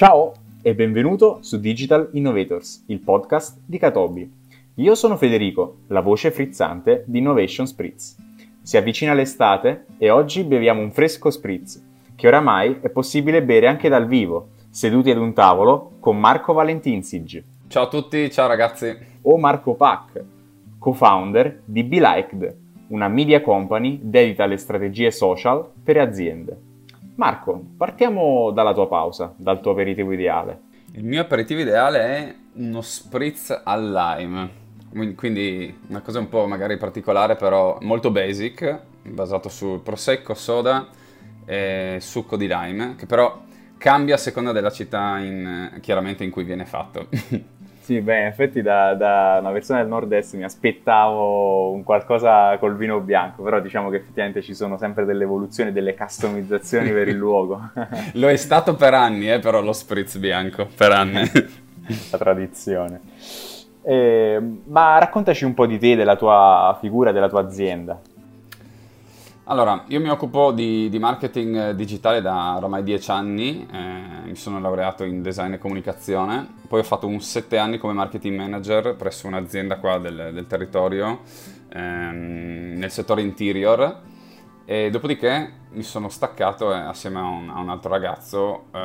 Ciao e benvenuto su Digital Innovators, il podcast di Katobi. Io sono Federico, la voce frizzante di Innovation Spritz. Si avvicina l'estate e oggi beviamo un fresco spritz, che oramai è possibile bere anche dal vivo, seduti ad un tavolo con Marco Valentinsig. Ciao a tutti, ciao ragazzi. O Marco Pack, co-founder di Be Liked, una media company dedita alle strategie social per aziende. Marco, partiamo dalla tua pausa, dal tuo aperitivo ideale. Il mio aperitivo ideale è uno spritz al lime, quindi una cosa un po' magari particolare però molto basic, basato su prosecco, soda e succo di lime, che però cambia a seconda della città in, chiaramente in cui viene fatto. Sì, beh, in effetti da, da, una persona del nord-est mi aspettavo un qualcosa col vino bianco, però diciamo che effettivamente ci sono sempre delle evoluzioni, delle customizzazioni per il luogo. lo è stato per anni, eh, però lo spritz bianco, per anni. La tradizione. Eh, ma raccontaci un po' di te, della tua figura, della tua azienda. Allora, io mi occupo di, di marketing digitale da ormai dieci anni, eh, mi sono laureato in design e comunicazione, poi ho fatto un sette anni come marketing manager presso un'azienda qua del, del territorio ehm, nel settore interior e dopodiché mi sono staccato e assieme a un, a un altro ragazzo eh,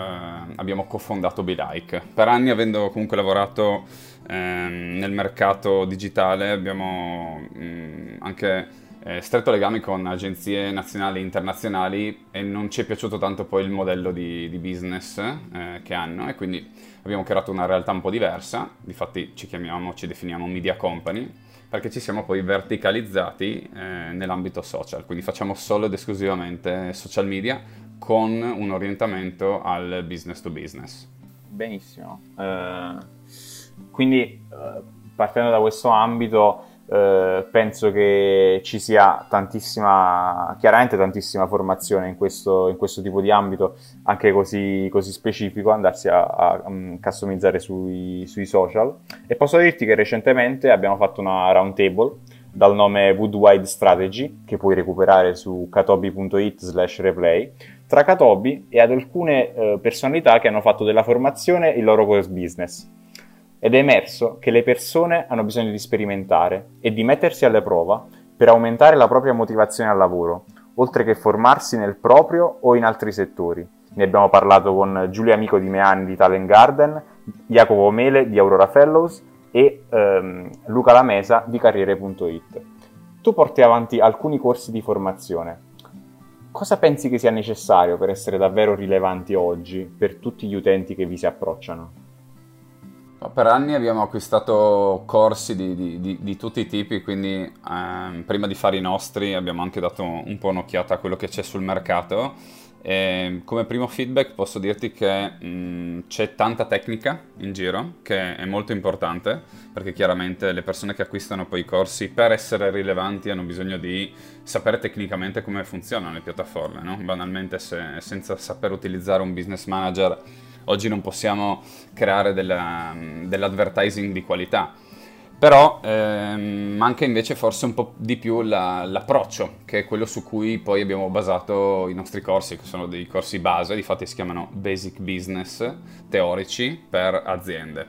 abbiamo cofondato Be Like. Per anni avendo comunque lavorato ehm, nel mercato digitale abbiamo mh, anche eh, stretto legame con agenzie nazionali e internazionali e non ci è piaciuto tanto poi il modello di, di business eh, che hanno. E quindi abbiamo creato una realtà un po' diversa, difatti ci chiamiamo, ci definiamo media company, perché ci siamo poi verticalizzati eh, nell'ambito social, quindi facciamo solo ed esclusivamente social media con un orientamento al business to business. Benissimo, uh, quindi uh, partendo da questo ambito eh, penso che ci sia tantissima, chiaramente tantissima formazione in questo, in questo tipo di ambito, anche così, così specifico, andarsi a, a, a customizzare sui, sui, social. E posso dirti che recentemente abbiamo fatto una roundtable dal nome Woodwide Strategy, che puoi recuperare su katobi.it slash replay, tra Katobi e ad alcune eh, personalità che hanno fatto della formazione il loro core business ed è emerso che le persone hanno bisogno di sperimentare e di mettersi alla prova per aumentare la propria motivazione al lavoro, oltre che formarsi nel proprio o in altri settori. Ne abbiamo parlato con Giulia Amico di Meani di Talent Garden, Jacopo Mele di Aurora Fellows e ehm, Luca Lamesa di Carriere.it. Tu porti avanti alcuni corsi di formazione. Cosa pensi che sia necessario per essere davvero rilevanti oggi per tutti gli utenti che vi si approcciano? Per anni abbiamo acquistato corsi di, di, di, di tutti i tipi, quindi ehm, prima di fare i nostri abbiamo anche dato un po' un'occhiata a quello che c'è sul mercato. E come primo feedback posso dirti che mh, c'è tanta tecnica in giro, che è molto importante, perché chiaramente le persone che acquistano poi i corsi per essere rilevanti hanno bisogno di sapere tecnicamente come funzionano le piattaforme, no? banalmente se, senza saper utilizzare un business manager oggi non possiamo creare della, dell'advertising di qualità. Però ehm, manca invece forse un po' di più la, l'approccio, che è quello su cui poi abbiamo basato i nostri corsi, che sono dei corsi base, difatti si chiamano Basic Business teorici per aziende.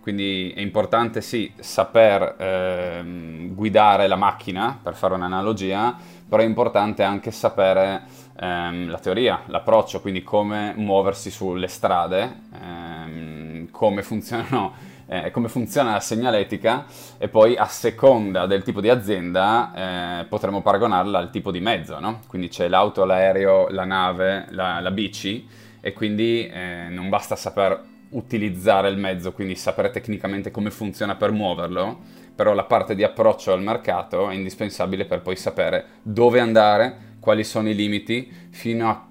Quindi è importante sì saper ehm, guidare la macchina, per fare un'analogia, però è importante anche sapere ehm, la teoria, l'approccio, quindi come muoversi sulle strade, ehm, come, eh, come funziona la segnaletica e poi a seconda del tipo di azienda eh, potremo paragonarla al tipo di mezzo, no? Quindi c'è l'auto, l'aereo, la nave, la, la bici e quindi eh, non basta sapere utilizzare il mezzo, quindi sapere tecnicamente come funziona per muoverlo, però la parte di approccio al mercato è indispensabile per poi sapere dove andare, quali sono i limiti, fino a,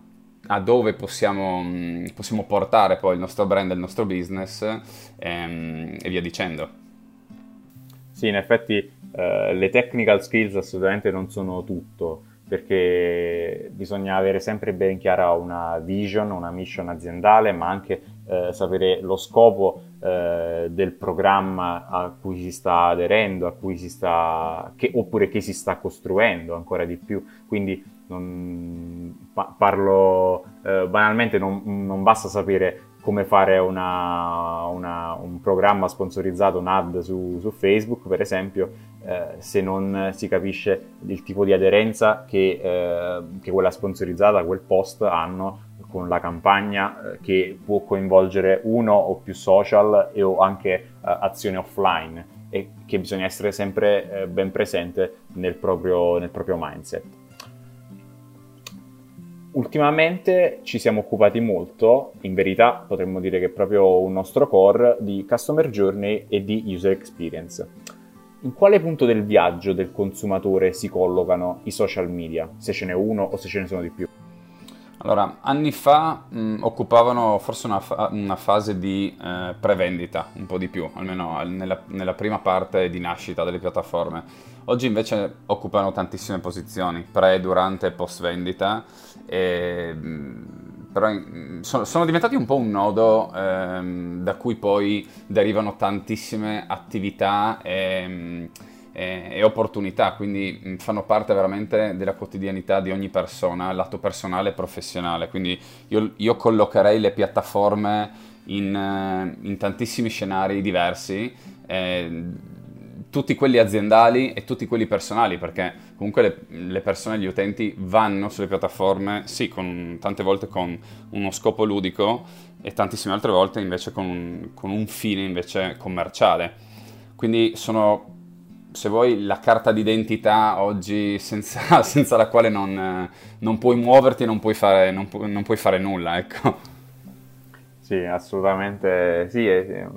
a dove possiamo, mm, possiamo, portare poi il nostro brand, il nostro business ehm, e via dicendo. Sì, in effetti eh, le technical skills assolutamente non sono tutto perché bisogna avere sempre ben chiara una vision, una mission aziendale, ma anche eh, sapere lo scopo eh, del programma a cui si sta aderendo, a cui si sta, che, oppure che si sta costruendo ancora di più. Quindi non, pa- parlo eh, banalmente, non, non basta sapere come fare una, una, un programma sponsorizzato, un ad su, su Facebook, per esempio, eh, se non si capisce il tipo di aderenza che, eh, che, quella sponsorizzata, quel post hanno con la campagna eh, che può coinvolgere uno o più social e o anche eh, azioni offline e che bisogna essere sempre eh, ben presente nel proprio, nel proprio mindset ultimamente ci siamo occupati molto, in verità potremmo dire che è proprio un nostro core, di customer journey e di user experience. In quale punto del viaggio del consumatore si collocano i social media, se ce n'è uno o se ce ne sono di più? Allora, anni fa mh, occupavano forse una, fa- una fase di eh, prevendita, un po' di più, almeno nella, nella, prima parte di nascita delle piattaforme. Oggi invece occupano tantissime posizioni, pre, durante e post vendita, e, mh, però mh, sono, sono, diventati un po' un nodo ehm, da cui poi derivano tantissime attività e e, opportunità, quindi mh, fanno parte veramente della quotidianità di ogni persona, lato personale e professionale. Quindi io, io collocherei le piattaforme in, eh, in tantissimi scenari diversi. Eh, tutti quelli aziendali e tutti quelli personali, perché comunque le, le, persone, gli utenti vanno sulle piattaforme, sì, con, tante volte con uno scopo ludico e tantissime altre volte invece con con un fine invece commerciale. Quindi sono se vuoi, la carta d'identità oggi senza, senza la quale non, non, puoi muoverti, non puoi fare, non pu- non puoi fare nulla, ecco. Sì, assolutamente sì, e,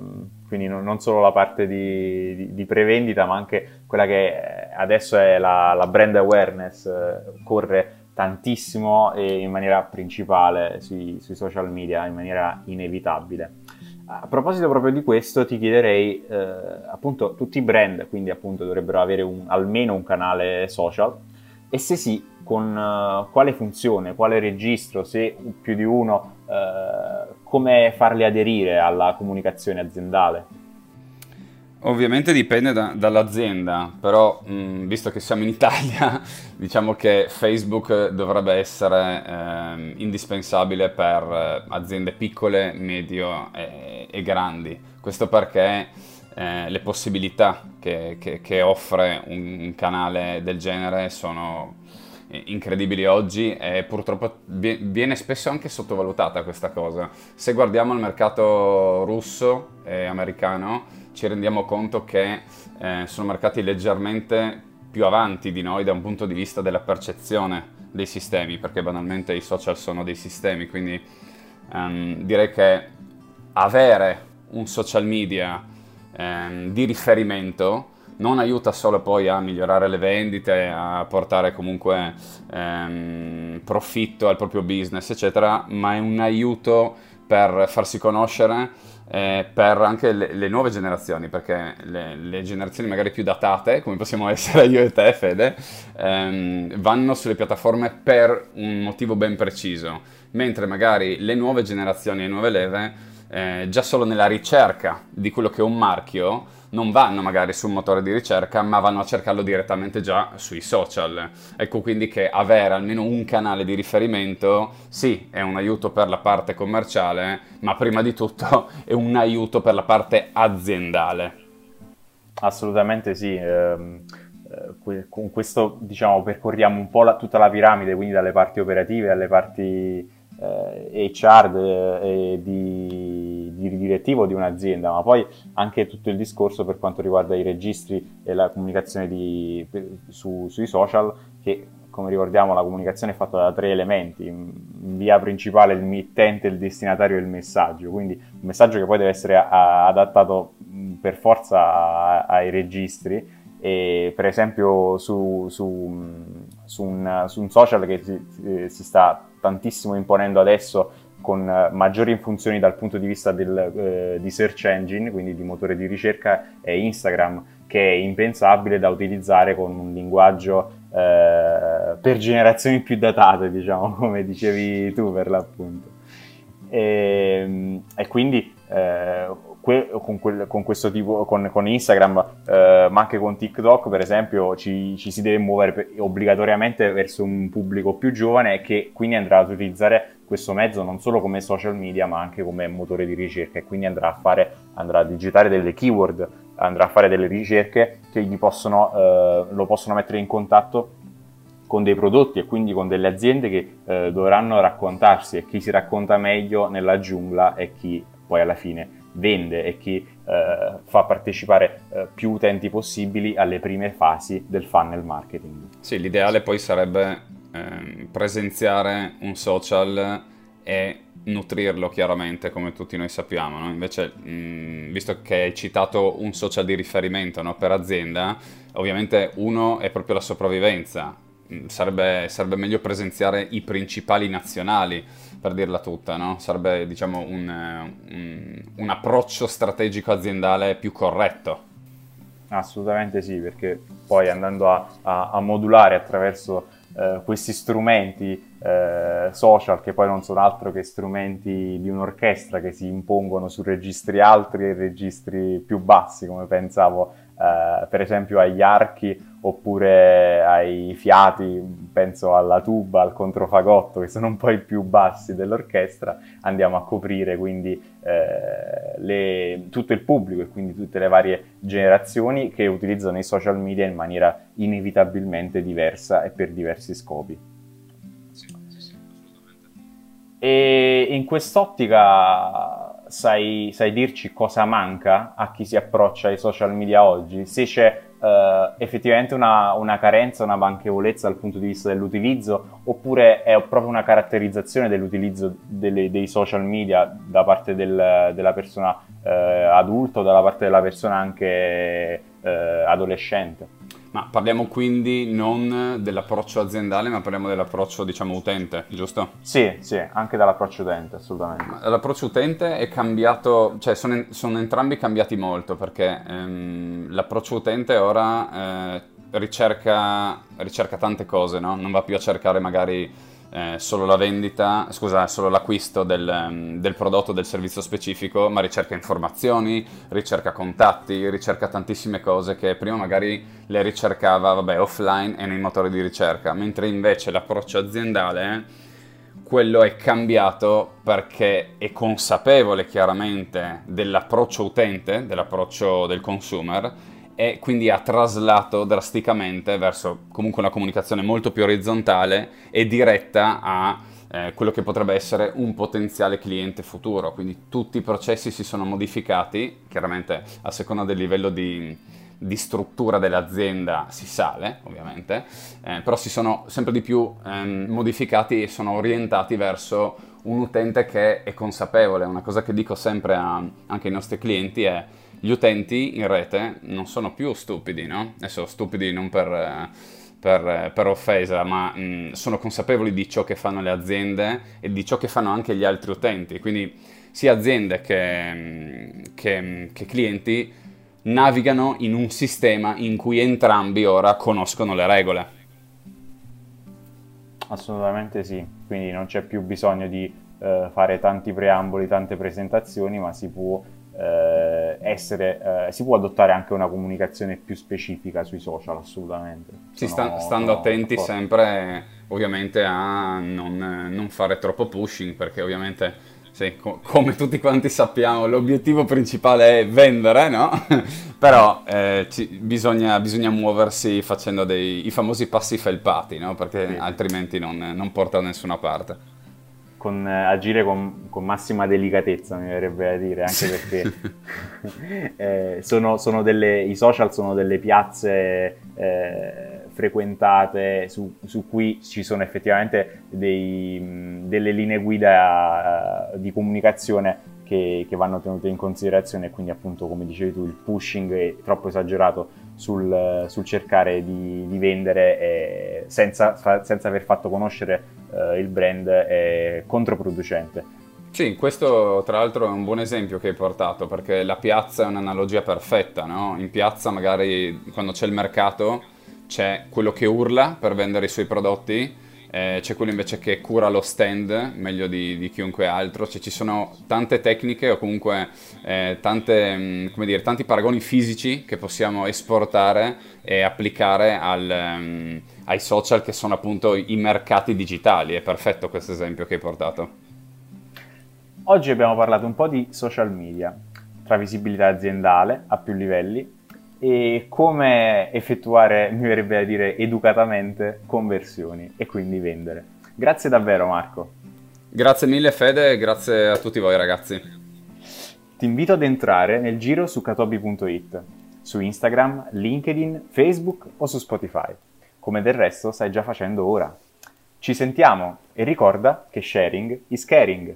quindi non solo la parte di, di, di, prevendita, ma anche quella che adesso è la, la brand awareness, eh, corre tantissimo e in maniera principale sui, sui social media, in maniera inevitabile. A proposito proprio di questo, ti chiederei, eh, appunto, tutti i brand, quindi appunto dovrebbero avere un, almeno un canale social, e se sì, con uh, quale funzione, quale registro, se più di uno, uh, come farli aderire alla comunicazione aziendale? Ovviamente dipende da, dall'azienda, però mh, visto che siamo in Italia, diciamo che Facebook dovrebbe essere eh, indispensabile per eh, aziende piccole, medio e, e grandi. Questo perché eh, le possibilità che, che, che offre un, un, canale del genere sono incredibili oggi e purtroppo viene spesso anche sottovalutata questa cosa. Se guardiamo il mercato russo e americano, ci rendiamo conto che eh, sono mercati leggermente più avanti di noi da un punto di vista della percezione dei sistemi, perché banalmente i social sono dei sistemi, quindi um, direi che avere un social media um, di riferimento non aiuta solo poi a migliorare le vendite, a portare comunque um, profitto al proprio business, eccetera, ma è un aiuto per farsi conoscere eh, per anche le, le, nuove generazioni, perché le, le, generazioni magari più datate, come possiamo essere io e te, Fede, ehm, vanno sulle piattaforme per un motivo ben preciso, mentre magari le nuove generazioni, le nuove leve, eh, già solo nella ricerca di quello che è un marchio, non vanno magari sul motore di ricerca, ma vanno a cercarlo direttamente già sui social. Ecco quindi che avere almeno un canale di riferimento, sì, è un aiuto per la parte commerciale, ma prima di tutto è un aiuto per la parte aziendale. Assolutamente sì. Ehm, eh, con questo diciamo percorriamo un po' la, tutta la piramide, quindi dalle parti operative alle parti eh, HR e di direttivo di un'azienda, ma poi anche tutto il discorso per quanto riguarda i registri e la comunicazione di, su, sui social, che come ricordiamo la comunicazione è fatta da tre elementi, in via principale il mittente, il destinatario e il messaggio, quindi un messaggio che poi deve essere a, adattato per forza a, ai registri. E per esempio su, su, su, un, su un, social che si, si, sta tantissimo imponendo adesso con maggiori funzioni dal punto di vista del, eh, di search engine, quindi di motore di ricerca, è Instagram, che è impensabile da utilizzare con un linguaggio eh, per generazioni più datate, diciamo, come dicevi tu per l'appunto. E, e quindi eh, que- con, quel, con, questo tipo, con, con Instagram, eh, ma anche con TikTok, per esempio, ci, ci si deve muovere per, obbligatoriamente verso un pubblico più giovane che quindi andrà ad utilizzare questo mezzo non solo come social media, ma anche come motore di ricerca e quindi andrà a fare, andrà a digitare delle keyword, andrà a fare delle ricerche che possono, eh, lo possono mettere in contatto con dei prodotti e quindi con delle aziende che eh, dovranno raccontarsi e chi si racconta meglio nella giungla è chi poi alla fine vende e chi eh, fa partecipare eh, più utenti possibili alle prime fasi del funnel marketing. Sì, l'ideale poi sarebbe eh, presenziare un social e nutrirlo chiaramente come tutti noi sappiamo, no? invece mh, visto che hai citato un social di riferimento no, per azienda, ovviamente uno è proprio la sopravvivenza, sarebbe, sarebbe meglio presenziare i principali nazionali per dirla tutta, no? Sarebbe, diciamo, un, un, un approccio strategico aziendale più corretto. Assolutamente sì, perché poi andando a, a, a modulare attraverso eh, questi strumenti eh, social, che poi non sono altro che strumenti di un'orchestra che si impongono su registri alti e registri più bassi, come pensavo eh, per esempio agli archi oppure ai fiati, penso alla tuba, al controfagotto, che sono un po' i più bassi dell'orchestra, andiamo a coprire quindi eh, le, tutto il pubblico e quindi tutte le varie generazioni che utilizzano i social media in maniera inevitabilmente diversa e per diversi scopi. E in quest'ottica sai, sai, dirci cosa manca a chi si approccia ai social media oggi? Se c'è uh, effettivamente una, una, carenza, una manchevolezza dal punto di vista dell'utilizzo, oppure è proprio una caratterizzazione dell'utilizzo delle, dei social media da parte del, della persona uh, adulta o dalla parte della persona anche uh, adolescente? Ma parliamo quindi non dell'approccio aziendale, ma parliamo dell'approccio, diciamo, utente, giusto? Sì, sì, anche dall'approccio utente, assolutamente. Ma l'approccio utente è cambiato, cioè sono, sono entrambi cambiati molto, perché ehm, l'approccio utente ora eh, ricerca, ricerca tante cose, no? Non va più a cercare magari eh, solo la vendita, scusa, solo l'acquisto del, mm, del prodotto, del servizio specifico, ma ricerca informazioni, ricerca contatti, ricerca tantissime cose che prima magari le ricercava, vabbè, offline e nei motori di ricerca, mentre invece l'approccio aziendale quello è cambiato perché è consapevole chiaramente dell'approccio utente, dell'approccio del consumer e quindi ha traslato drasticamente verso comunque una comunicazione molto più orizzontale e diretta a eh, quello che potrebbe essere un potenziale cliente futuro. Quindi tutti i processi si sono modificati, chiaramente a seconda del livello di, di struttura dell'azienda si sale, ovviamente, eh, però si sono sempre di più ehm, modificati e sono orientati verso un utente che è consapevole. Una cosa che dico sempre a, anche ai nostri clienti è gli utenti in rete non sono più stupidi, no? Adesso stupidi non per, per, per offesa, ma mh, sono consapevoli di ciò che fanno le aziende e di ciò che fanno anche gli altri utenti. Quindi sia aziende che, che, che clienti navigano in un sistema in cui entrambi ora conoscono le regole. Assolutamente sì, quindi non c'è più bisogno di eh, fare tanti preamboli, tante presentazioni, ma si può eh, essere, eh, si può adottare anche una comunicazione più specifica sui social, assolutamente. Sì, sta, stando attenti d'accordo. sempre ovviamente a non, non, fare troppo pushing, perché ovviamente, sì, co- come tutti quanti sappiamo, l'obiettivo principale è vendere, no? Però eh, ci, bisogna, bisogna, muoversi facendo dei, i famosi passi felpati, no? Perché sì. altrimenti non, non porta da nessuna parte. Con, agire con, con, massima delicatezza, mi verrebbe da dire, anche perché eh, sono, sono delle, i social sono delle piazze eh, frequentate su, su, cui ci sono effettivamente dei, delle linee guida uh, di comunicazione che, che, vanno tenute in considerazione. E quindi appunto come dicevi tu il pushing è troppo esagerato sul, sul cercare di, di vendere eh, senza, senza, aver fatto conoscere eh, il brand è controproducente. Sì, questo tra l'altro è un buon esempio che hai portato perché la piazza è un'analogia perfetta, no? In piazza magari quando c'è il mercato c'è quello che urla per vendere i suoi prodotti, eh, c'è quello invece che cura lo stand meglio di, di chiunque altro, cioè, ci sono tante tecniche o comunque eh, tante, mm, dire, tanti paragoni fisici che possiamo esportare e applicare al, um, ai social che sono appunto i mercati digitali. È perfetto questo esempio che hai portato. Oggi abbiamo parlato un po' di social media, tra visibilità aziendale a più livelli e come effettuare, mi verrebbe da dire educatamente, conversioni e quindi vendere. Grazie davvero Marco. Grazie mille Fede e grazie a tutti voi ragazzi. Ti invito ad entrare nel giro su katobi.it, su Instagram, LinkedIn, Facebook o su Spotify, come del resto stai già facendo ora. Ci sentiamo e ricorda che sharing is caring.